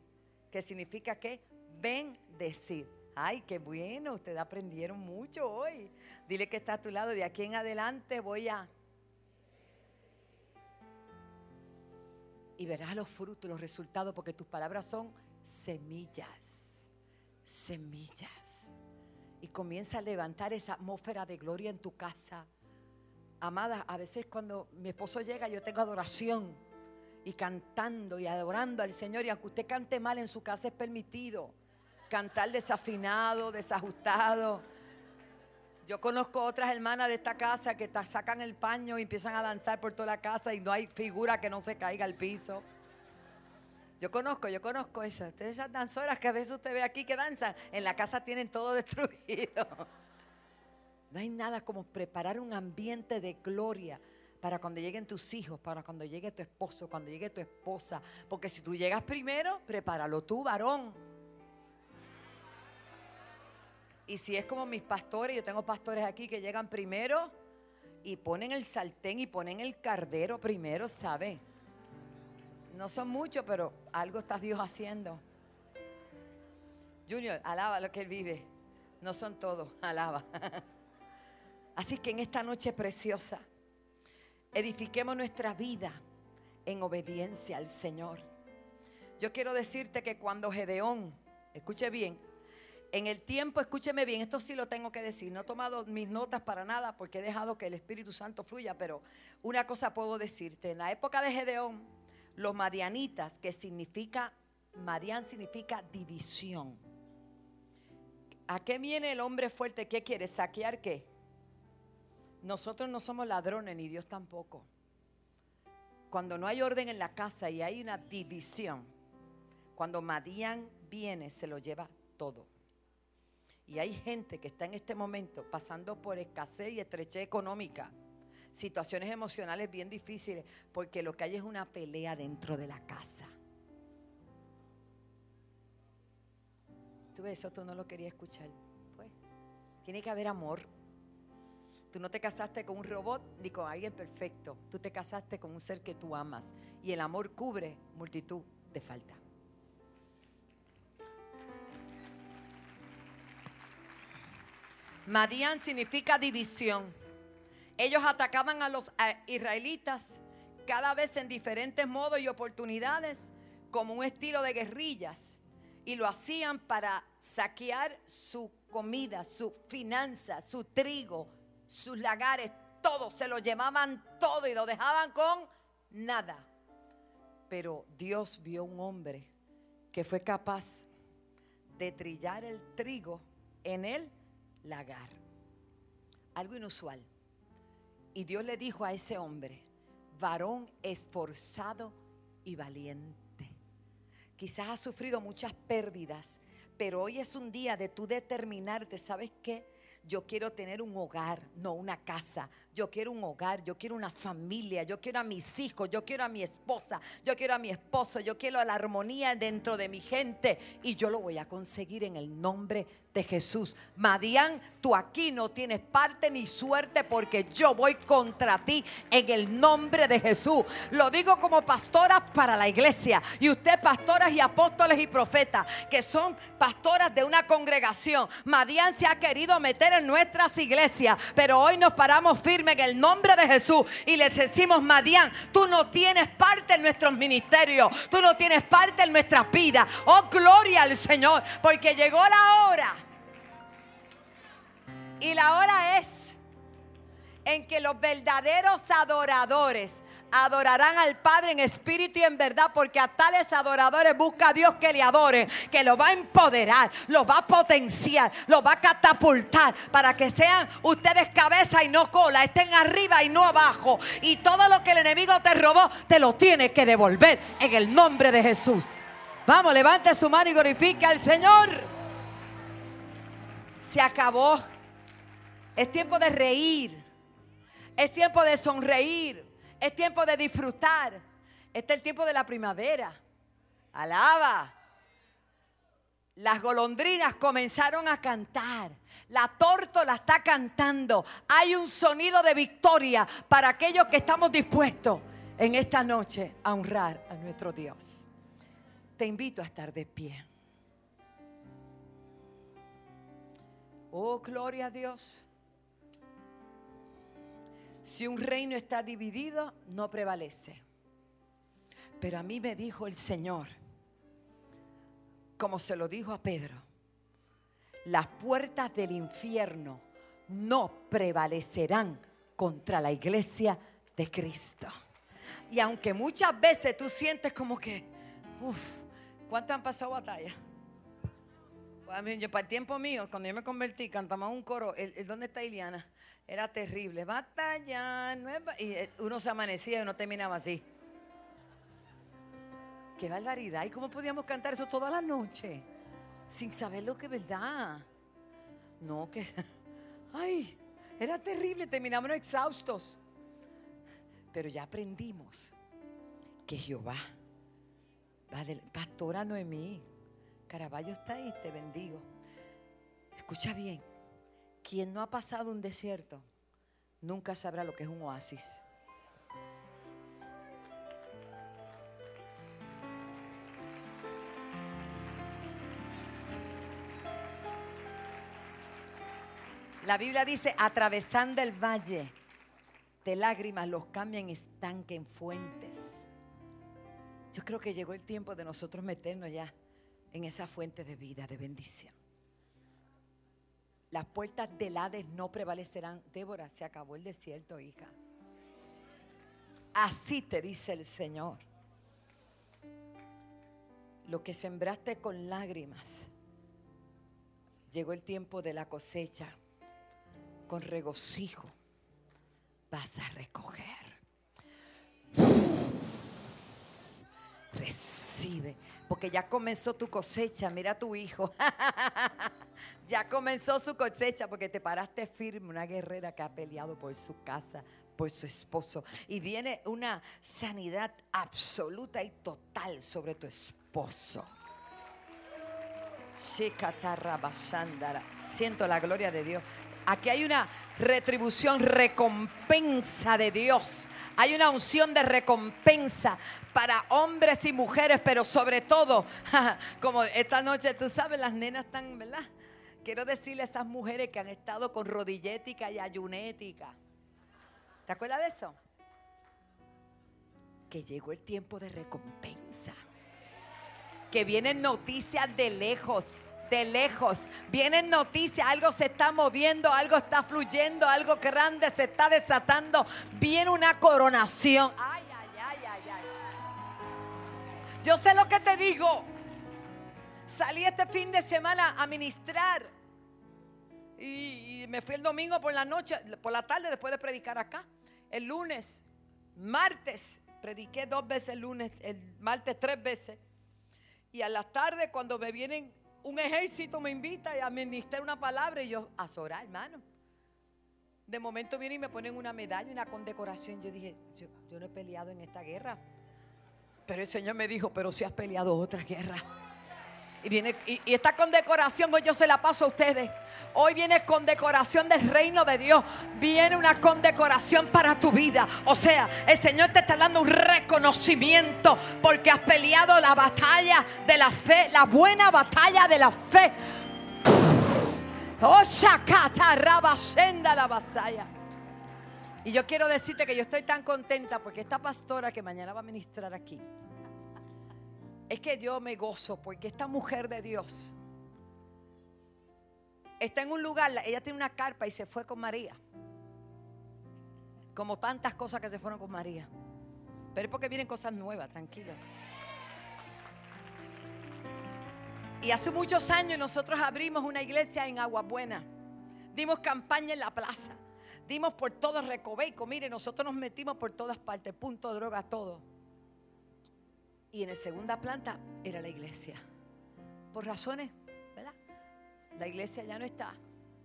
que significa que bendecir. Ay, qué bueno, ustedes aprendieron mucho hoy. Dile que está a tu lado, de aquí en adelante voy a y verás los frutos, los resultados, porque tus palabras son semillas, semillas. Y comienza a levantar esa atmósfera de gloria en tu casa. Amada, a veces cuando mi esposo llega yo tengo adoración y cantando y adorando al Señor. Y aunque usted cante mal en su casa es permitido. Cantar desafinado, desajustado. Yo conozco otras hermanas de esta casa que sacan el paño y empiezan a danzar por toda la casa y no hay figura que no se caiga al piso. Yo conozco, yo conozco esas. Esas danzoras que a veces usted ve aquí que danzan, en la casa tienen todo destruido. No hay nada como preparar un ambiente de gloria para cuando lleguen tus hijos, para cuando llegue tu esposo, cuando llegue tu esposa. Porque si tú llegas primero, prepáralo tú, varón. Y si es como mis pastores, yo tengo pastores aquí que llegan primero y ponen el sartén y ponen el cardero primero, ¿sabe? No son muchos, pero algo está Dios haciendo. Junior, alaba lo que Él vive. No son todos, alaba. Así que en esta noche preciosa, edifiquemos nuestra vida en obediencia al Señor. Yo quiero decirte que cuando Gedeón, escuche bien, en el tiempo, escúcheme bien, esto sí lo tengo que decir, no he tomado mis notas para nada porque he dejado que el Espíritu Santo fluya, pero una cosa puedo decirte, en la época de Gedeón, los madianitas, que significa, Madian significa división. ¿A qué viene el hombre fuerte? ¿Qué quiere? ¿Saquear qué? Nosotros no somos ladrones, ni Dios tampoco. Cuando no hay orden en la casa y hay una división, cuando Madian viene, se lo lleva todo. Y hay gente que está en este momento pasando por escasez y estrechez económica, situaciones emocionales bien difíciles, porque lo que hay es una pelea dentro de la casa. Tú ves, eso tú no lo querías escuchar. Pues, tiene que haber amor. Tú no te casaste con un robot ni con alguien perfecto. Tú te casaste con un ser que tú amas. Y el amor cubre multitud de faltas. Madian significa división. Ellos atacaban a los israelitas cada vez en diferentes modos y oportunidades como un estilo de guerrillas y lo hacían para saquear su comida, su finanza, su trigo, sus lagares, todo, se lo llevaban todo y lo dejaban con nada. Pero Dios vio un hombre que fue capaz de trillar el trigo en él lagar. Algo inusual. Y Dios le dijo a ese hombre, varón esforzado y valiente. Quizás has sufrido muchas pérdidas, pero hoy es un día de tú determinarte, ¿sabes qué? Yo quiero tener un hogar, no una casa. Yo quiero un hogar, yo quiero una familia, yo quiero a mis hijos, yo quiero a mi esposa, yo quiero a mi esposo, yo quiero la armonía dentro de mi gente y yo lo voy a conseguir en el nombre de Jesús. Madián, tú aquí no tienes parte ni suerte porque yo voy contra ti en el nombre de Jesús. Lo digo como pastora para la iglesia y usted pastoras y apóstoles y profetas que son pastoras de una congregación. Madián se ha querido meter en nuestras iglesias, pero hoy nos paramos firmes en el nombre de Jesús y le decimos, Madián, tú no tienes parte en nuestros ministerios, tú no tienes parte en nuestras vidas. Oh, gloria al Señor, porque llegó la hora y la hora es en que los verdaderos adoradores adorarán al Padre en espíritu y en verdad, porque a tales adoradores busca a Dios que le adore, que lo va a empoderar, lo va a potenciar, lo va a catapultar para que sean ustedes cabeza y no cola, estén arriba y no abajo. Y todo lo que el enemigo te robó, te lo tiene que devolver en el nombre de Jesús. Vamos, levante su mano y glorifique al Señor. Se acabó. Es tiempo de reír. Es tiempo de sonreír. Es tiempo de disfrutar. Este es el tiempo de la primavera. Alaba. Las golondrinas comenzaron a cantar. La tórtola está cantando. Hay un sonido de victoria para aquellos que estamos dispuestos en esta noche a honrar a nuestro Dios. Te invito a estar de pie. Oh, gloria a Dios. Si un reino está dividido, no prevalece. Pero a mí me dijo el Señor, como se lo dijo a Pedro, las puertas del infierno no prevalecerán contra la iglesia de Cristo. Y aunque muchas veces tú sientes como que, uff, ¿cuántas han pasado batalla? Pues, para el tiempo mío, cuando yo me convertí, cantamos un coro, ¿dónde está Iliana? Era terrible. Batalla nueva. Y eh, uno se amanecía y uno terminaba así. Qué barbaridad. ¿Y cómo podíamos cantar eso toda la noche? Sin saber lo que es verdad. No, que. Ay, era terrible. Terminamos exhaustos. Pero ya aprendimos que Jehová va del. Pastora Noemí. Caraballo está ahí, te bendigo. Escucha bien. Quien no ha pasado un desierto nunca sabrá lo que es un oasis. La Biblia dice, atravesando el valle de lágrimas, los cambian estanque, en fuentes. Yo creo que llegó el tiempo de nosotros meternos ya en esa fuente de vida, de bendición. Las puertas del Hades no prevalecerán. Débora, se acabó el desierto, hija. Así te dice el Señor. Lo que sembraste con lágrimas, llegó el tiempo de la cosecha. Con regocijo vas a recoger. Recibe porque ya comenzó tu cosecha. Mira a tu hijo. ya comenzó su cosecha porque te paraste firme, una guerrera que ha peleado por su casa, por su esposo. Y viene una sanidad absoluta y total sobre tu esposo. Siento la gloria de Dios. Aquí hay una retribución, recompensa de Dios hay una unción de recompensa para hombres y mujeres, pero sobre todo, como esta noche, tú sabes, las nenas están, ¿verdad? Quiero decirle a esas mujeres que han estado con rodillética y ayunética. ¿Te acuerdas de eso? Que llegó el tiempo de recompensa. Que vienen noticias de lejos de lejos. Vienen noticias, algo se está moviendo, algo está fluyendo, algo grande se está desatando. Viene una coronación. Ay, ay, ay. Yo sé lo que te digo. Salí este fin de semana a ministrar. Y, me fui el domingo por la noche, por la tarde, después de predicar acá. El lunes, martes, prediqué dos veces el lunes, el martes tres veces. Y a la tarde, cuando me vienen un ejército me invita a ministrar una palabra y yo, a orar, hermano. De momento vienen y me ponen una medalla, una condecoración. Yo dije, yo, yo no he peleado en esta guerra. Pero el Señor me dijo, pero si has peleado otra guerra. Y, viene, y, esta condecoración hoy yo se la paso a ustedes. Hoy viene condecoración del reino de Dios. Viene una condecoración para tu vida. O sea, el Señor te está dando un reconocimiento porque has peleado la batalla de la fe, la buena batalla de la fe. Oh, la vasalla. Y yo quiero decirte que yo estoy tan contenta porque esta pastora que mañana va a ministrar aquí, es que yo me gozo porque esta mujer de Dios está en un lugar, ella tiene una carpa y se fue con María. Como tantas cosas que se fueron con María. Pero es porque vienen cosas nuevas, tranquilo. Y hace muchos años nosotros abrimos una iglesia en Agua Buena. Dimos campaña en la plaza. Dimos por todo Recoveco. Mire, nosotros nos metimos por todas partes. Punto, droga, todo. Y en la segunda planta era la iglesia. Por razones, ¿verdad? La iglesia ya no está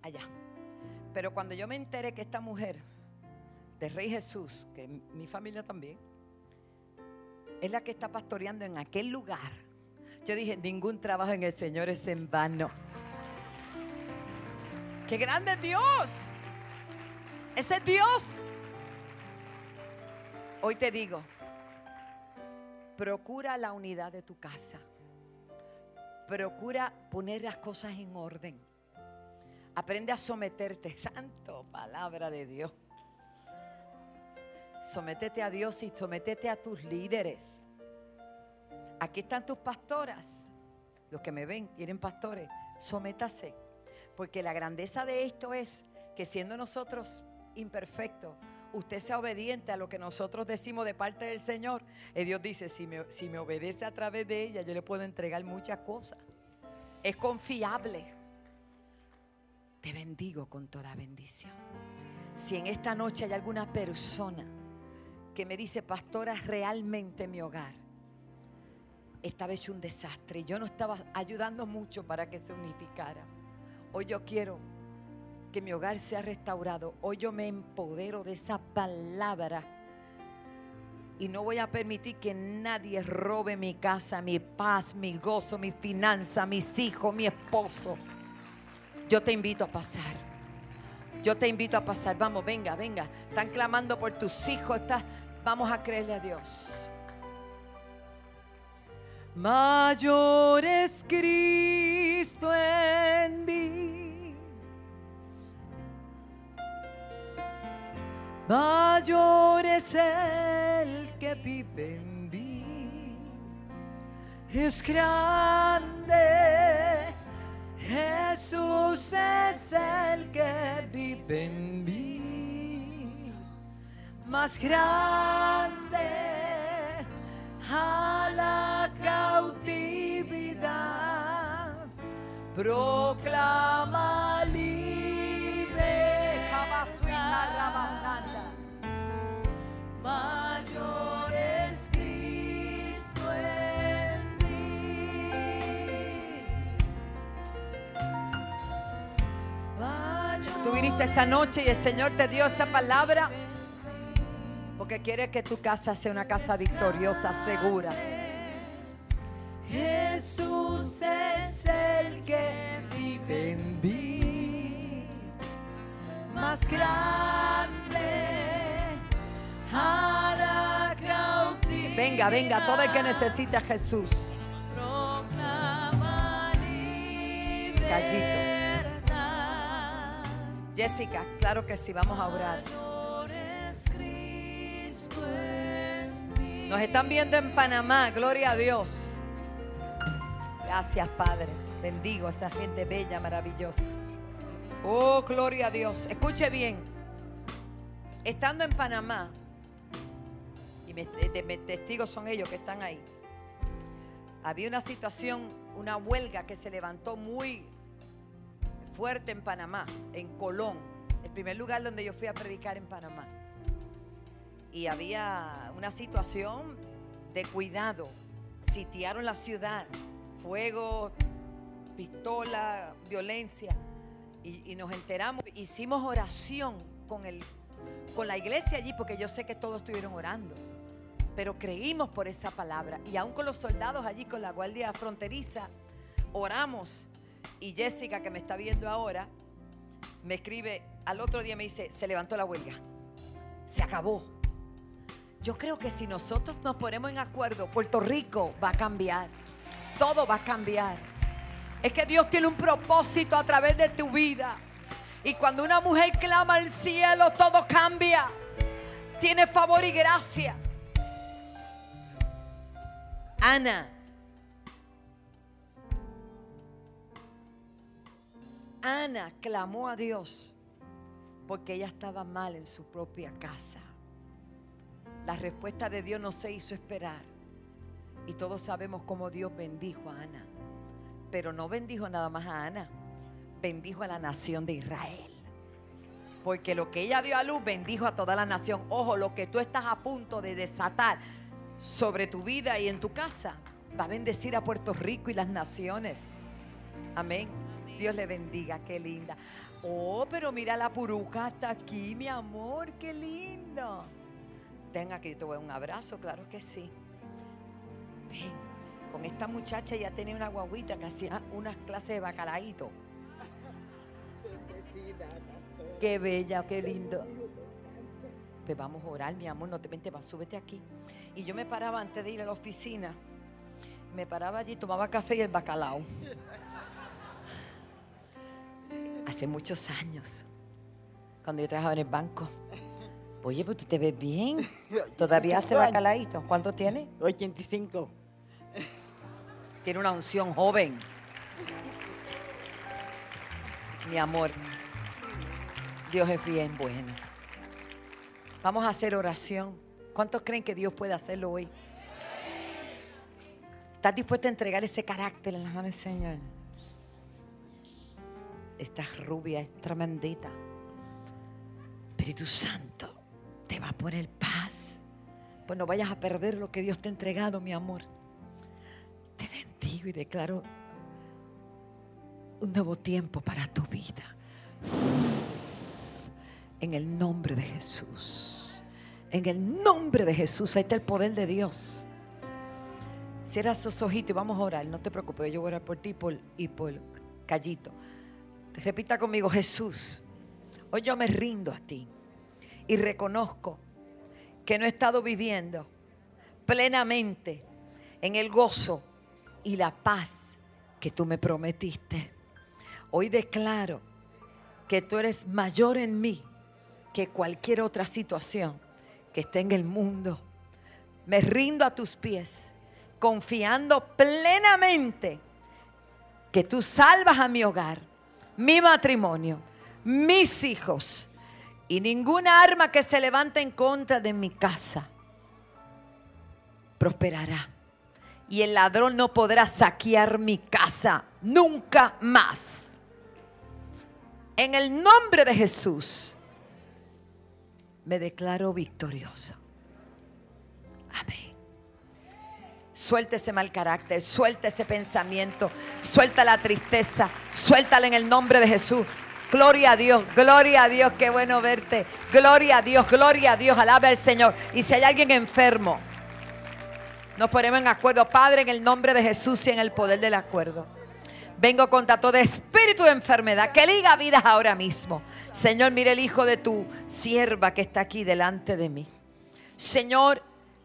allá. Pero cuando yo me enteré que esta mujer de Rey Jesús, que mi familia también, es la que está pastoreando en aquel lugar, yo dije, ningún trabajo en el Señor es en vano. ¡Qué grande Dios! Ese es Dios. Hoy te digo, procura la unidad de tu casa. Procura poner las cosas en orden. Aprende a someterte. Santo palabra de Dios. Sométete a Dios y sométete a tus líderes. Aquí están tus pastoras. Los que me ven tienen pastores. Sométase. Porque la grandeza de esto es que siendo nosotros imperfectos, usted sea obediente a lo que nosotros decimos de parte del Señor. Y Dios dice, si me, si me obedece a través de ella, yo le puedo entregar muchas cosas. Es confiable. Te bendigo con toda bendición. Si en esta noche hay alguna persona que me dice, pastora, realmente mi hogar estaba hecho un desastre yo no estaba ayudando mucho para que se unificara. Hoy yo quiero que mi hogar sea restaurado. Hoy yo me empodero de esa palabra. Y no voy a permitir que nadie robe mi casa, mi paz, mi gozo, mi finanza, mis hijos, mi esposo. Yo te invito a pasar. Yo te invito a pasar. Vamos, venga, venga. Están clamando por tus hijos. Vamos a creerle a Dios. Mayor es Cristo en mí. Mayor es el que vive en mí. Es grande. Jesús es el que vive en mí. Más grande a la cautividad. Proclama viniste esta noche y el Señor te dio esa palabra porque quiere que tu casa sea una casa victoriosa, segura. Jesús es el que vive en mí, más grande Venga, venga, todo el que necesita a Jesús. Gallito. Jessica, claro que sí, vamos a orar. Nos están viendo en Panamá, gloria a Dios. Gracias, Padre. Bendigo a esa gente bella, maravillosa. Oh, gloria a Dios. Escuche bien. Estando en Panamá, y mis testigos son ellos que están ahí, había una situación, una huelga que se levantó muy fuerte en Panamá, en Colón, el primer lugar donde yo fui a predicar en Panamá y había una situación de cuidado. Sitiaron la ciudad, fuego, pistola, violencia. Y, nos enteramos, hicimos oración con, el, con la iglesia allí porque yo sé que todos estuvieron orando. Pero creímos por esa palabra. Y aún con los soldados allí, con la guardia fronteriza, oramos. Y Jessica, que me está viendo ahora, me escribe al otro día, me dice, se levantó la huelga. Se acabó. Yo creo que si nosotros nos ponemos en acuerdo, Puerto Rico va a cambiar. Todo va a cambiar. Es que Dios tiene un propósito a través de tu vida. Y cuando una mujer clama al cielo, todo cambia. Tiene favor y gracia. Ana. Ana clamó a Dios porque ella estaba mal en su propia casa. La respuesta de Dios no se hizo esperar. Y todos sabemos cómo Dios bendijo a Ana. Pero no bendijo nada más a Ana, bendijo a la nación de Israel. Porque lo que ella dio a luz bendijo a toda la nación. Ojo, lo que tú estás a punto de desatar sobre tu vida y en tu casa va a bendecir a Puerto Rico y las naciones. Amén. Dios le bendiga, qué linda. Oh, pero mira la puruca hasta aquí, mi amor, qué lindo. Ven aquí, te voy a un abrazo, claro que sí. Ven, con esta muchacha ya tenía una guaguita que hacía unas clases de bacalaíto. Qué bella, qué lindo. Pues vamos a orar, mi amor, no te vente, súbete aquí. Y yo me paraba antes de ir a la oficina. Me paraba allí, tomaba café y el bacalao. Hace muchos años, cuando yo trabajaba en el banco. Oye, pues tú te ves bien. ¿Todavía hace bacalaíto? ¿Cuánto tiene? 85. Tiene una unción joven. Mi amor, Dios es bien bueno. Vamos a hacer oración. ¿Cuántos creen que Dios puede hacerlo hoy? ¿Estás dispuesto a entregar ese carácter en las manos del Señor? Esta rubia es tremendita. Espíritu Santo, te va a poner paz. Pues no vayas a perder lo que Dios te ha entregado, mi amor. Te bendigo y declaro un nuevo tiempo para tu vida. En el nombre de Jesús. En el nombre de Jesús. Ahí está el poder de Dios. Cierra esos ojitos y vamos a orar. No te preocupes, yo voy a orar por ti y por Callito. Repita conmigo, Jesús. Hoy yo me rindo a ti y reconozco que no he estado viviendo plenamente en el gozo y la paz que tú me prometiste. Hoy declaro que tú eres mayor en mí que cualquier otra situación que esté en el mundo. Me rindo a tus pies, confiando plenamente que tú salvas a mi hogar, mi matrimonio, mis hijos y ninguna arma que se levante en contra de mi casa prosperará. Y el ladrón no podrá saquear mi casa nunca más. En el nombre de Jesús me declaro victoriosa. Amén. Suelta ese mal carácter, suelta ese pensamiento, suelta la tristeza, suéltala en el nombre de Jesús. Gloria a Dios, gloria a Dios, qué bueno verte. Gloria a Dios, gloria a Dios, alaba al Señor. Y si hay alguien enfermo, nos ponemos en acuerdo, Padre, en el nombre de Jesús y en el poder del acuerdo. Vengo contra todo espíritu de enfermedad que liga vidas ahora mismo. Señor, mire el hijo de tu sierva que está aquí delante de mí. Señor,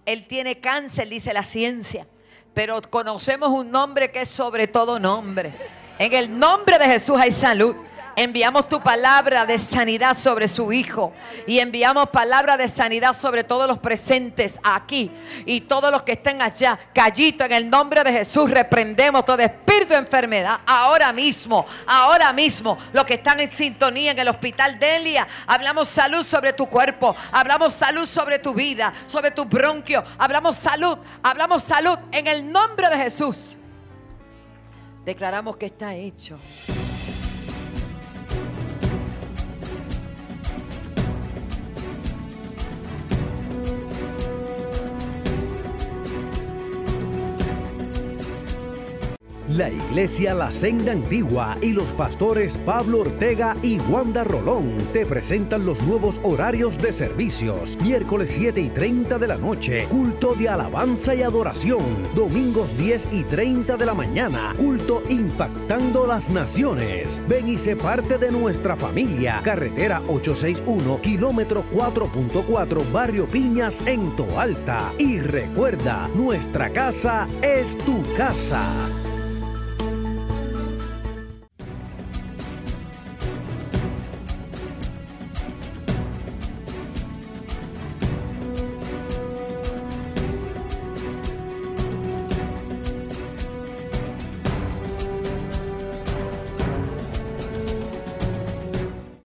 él tiene cáncer, dice la ciencia, pero conocemos un nombre que es sobre todo nombre. En el nombre de Jesús hay salud. Enviamos tu palabra de sanidad sobre su hijo. Y enviamos palabra de sanidad sobre todos los presentes aquí. Y todos los que estén allá. Callito, en el nombre de Jesús reprendemos todo espíritu de enfermedad. Ahora mismo, ahora mismo. Los que están en sintonía en el hospital de Elia. Hablamos salud sobre tu cuerpo. Hablamos salud sobre tu vida. Sobre tu bronquio. Hablamos salud. Hablamos salud en el nombre de Jesús. Declaramos que está hecho. La Iglesia La Senda Antigua y los pastores Pablo Ortega y Wanda Rolón te presentan los nuevos horarios de servicios. Miércoles 7 y 30 de la noche, culto de alabanza y adoración. Domingos 10 y 30 de la mañana, culto impactando las naciones. Ven y sé parte de nuestra familia. Carretera 861, kilómetro 4.4, Barrio Piñas en Toalta. Y recuerda, nuestra casa es tu casa.